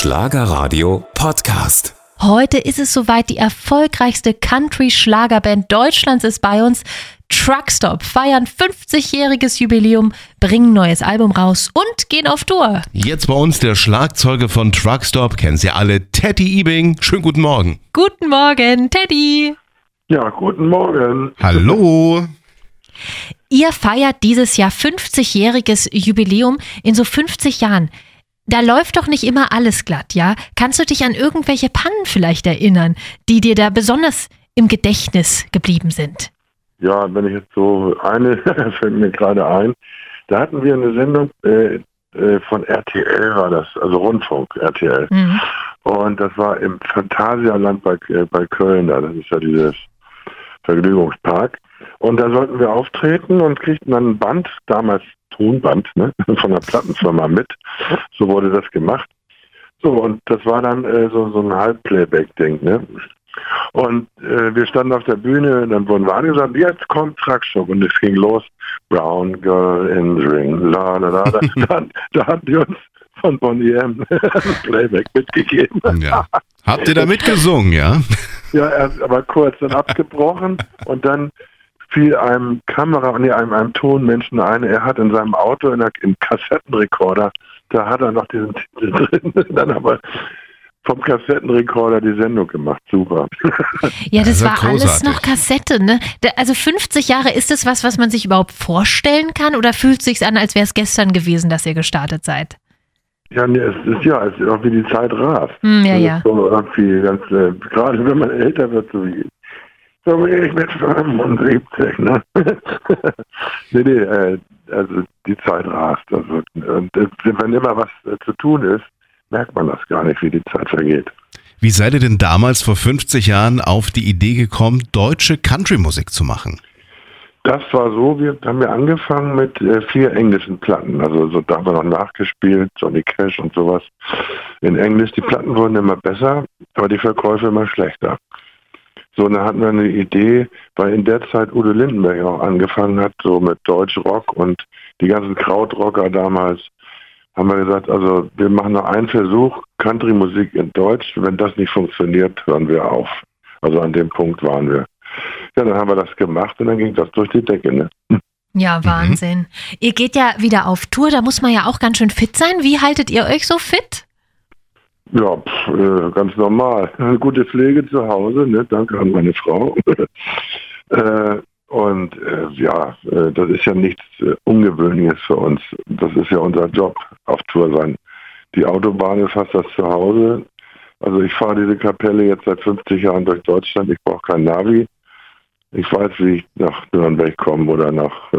Schlagerradio Podcast. Heute ist es soweit, die erfolgreichste Country-Schlagerband Deutschlands ist bei uns. Truckstop feiern 50-jähriges Jubiläum, bringen neues Album raus und gehen auf Tour. Jetzt bei uns der Schlagzeuger von Truckstop, kennen Sie alle, Teddy Ebing. Schönen guten Morgen. Guten Morgen, Teddy. Ja, guten Morgen. Hallo. Ihr feiert dieses Jahr 50-jähriges Jubiläum. In so 50 Jahren, da läuft doch nicht immer alles glatt, ja? Kannst du dich an irgendwelche Pannen vielleicht erinnern, die dir da besonders im Gedächtnis geblieben sind? Ja, wenn ich jetzt so eine, fällt mir gerade ein, da hatten wir eine Sendung äh, äh, von RTL war das, also Rundfunk RTL. Mhm. Und das war im Phantasialand bei, äh, bei Köln, da. das ist ja dieses Vergnügungspark. Und da sollten wir auftreten und kriegten dann ein Band, damals Tonband, ne, von der Plattenfirma mit. So wurde das gemacht. So, und das war dann äh, so, so ein Halbplayback-Ding, ne? Und äh, wir standen auf der Bühne, dann wurden wir angesagt, jetzt kommt Truckstop und es ging los. Brown Girl in the Ring, la la la. Da, da, da hatten die uns von Bonnie M. Playback mitgegeben. Ja. Habt ihr da mitgesungen, ja? Ja, erst aber kurz, dann abgebrochen und dann fiel einem Kamera, nee, einem, einem Tonmenschen ein, er hat in seinem Auto in der, im Kassettenrekorder, da hat er noch diesen Titel drin, dann aber vom Kassettenrekorder die Sendung gemacht. Super. Ja, das Also war alles großartig. noch Kassette, ne? Da- Also 50 Jahre, ist das was, was man sich überhaupt vorstellen kann oder fühlt sich an, als wäre es gestern gewesen, dass ihr gestartet seid? Ja, nee, es ist ja, es ist auch wie die Zeit rast. Hm, ja, Das ja. So irgendwie ganz, äh, gerade wenn man älter wird, so wie so wie ich mit 75, ne? nee, nee, äh, also die Zeit rast. Also, und äh, wenn immer was äh, zu tun ist, merkt man das gar nicht, wie die Zeit vergeht. Wie seid ihr denn damals vor 50 Jahren auf die Idee gekommen, deutsche Country-Musik zu machen? Das war so, wir haben ja angefangen mit äh, vier englischen Platten. Also so, da haben wir noch nachgespielt, Johnny Cash und sowas. In Englisch, die Platten wurden immer besser, aber die Verkäufe immer schlechter. So, und dann hatten wir eine Idee, weil in der Zeit Udo Lindenberg auch angefangen hat, so mit Deutschrock und die ganzen Krautrocker damals, haben wir gesagt, also wir machen noch einen Versuch, Country-Musik in Deutsch. Wenn das nicht funktioniert, hören wir auf. Also an dem Punkt waren wir. Ja, dann haben wir das gemacht und dann ging das durch die Decke. Ne? Ja, Wahnsinn. Ihr geht ja wieder auf Tour, da muss man ja auch ganz schön fit sein. Wie haltet ihr euch so fit? Ja, pf, äh, ganz normal. Gute Pflege zu Hause, ne? danke an meine Frau. äh, und äh, ja, äh, das ist ja nichts äh, Ungewöhnliches für uns. Das ist ja unser Job, auf Tour sein. Die Autobahn ist fast das Zuhause. Also ich fahre diese Kapelle jetzt seit 50 Jahren durch Deutschland. Ich brauche kein Navi. Ich weiß, wie ich nach Nürnberg komme oder nach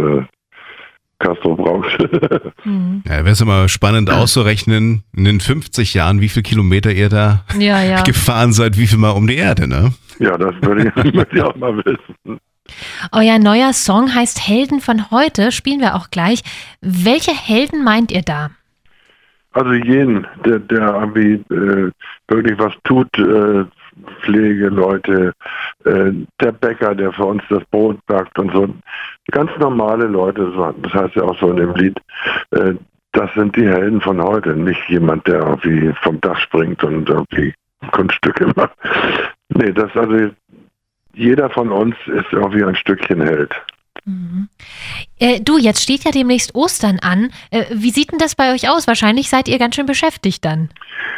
Castro Brauch. Hm. Ja, wäre es immer spannend auszurechnen, in den 50 Jahren, wie viele Kilometer ihr da Ja, ja. gefahren seid, wie viel Mal um die Erde, ne? ja, das würde ich, würde ich auch mal wissen. Euer neuer Song heißt Helden von heute, spielen wir auch gleich. Welche Helden meint ihr da? Also jeden, der, der irgendwie äh, wirklich was tut, äh, Pflegeleute, äh, der Bäcker, der für uns das Brot backt und so. Ganz normale Leute, das heißt ja auch so in dem Lied, äh, das sind die Helden von heute, nicht jemand, der irgendwie vom Dach springt und irgendwie Kunststücke macht. Nee, das also jeder von uns ist irgendwie ein Stückchen Held. Mhm. Äh, du, jetzt steht ja demnächst Ostern an. Äh, wie sieht denn das bei euch aus? Wahrscheinlich seid ihr ganz schön beschäftigt dann.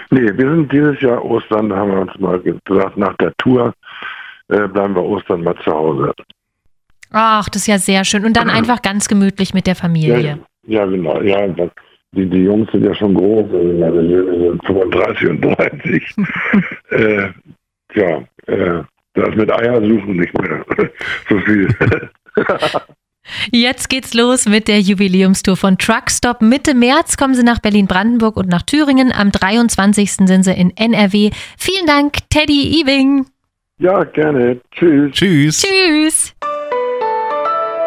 Nee, wir sind dieses Jahr Ostern, da haben wir uns mal gesagt, nach der Tour äh, bleiben wir Ostern mal zu Hause. Ach, das ist ja sehr schön. Und dann einfach ganz gemütlich mit der Familie. Ja, ja genau. Ja, das, die, die Jungs sind ja schon groß, also sind 35 und 30. äh, ja, äh, da ist mit Eiersuchen nicht mehr so viel. Jetzt geht's los mit der Jubiläumstour von Truckstop. Mitte März kommen sie nach Berlin-Brandenburg und nach Thüringen. Am 23. sind sie in NRW. Vielen Dank, Teddy Ewing. ja, gerne. Tschüss. Tschüss. Tschüss.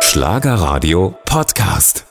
Schlagerradio Podcast.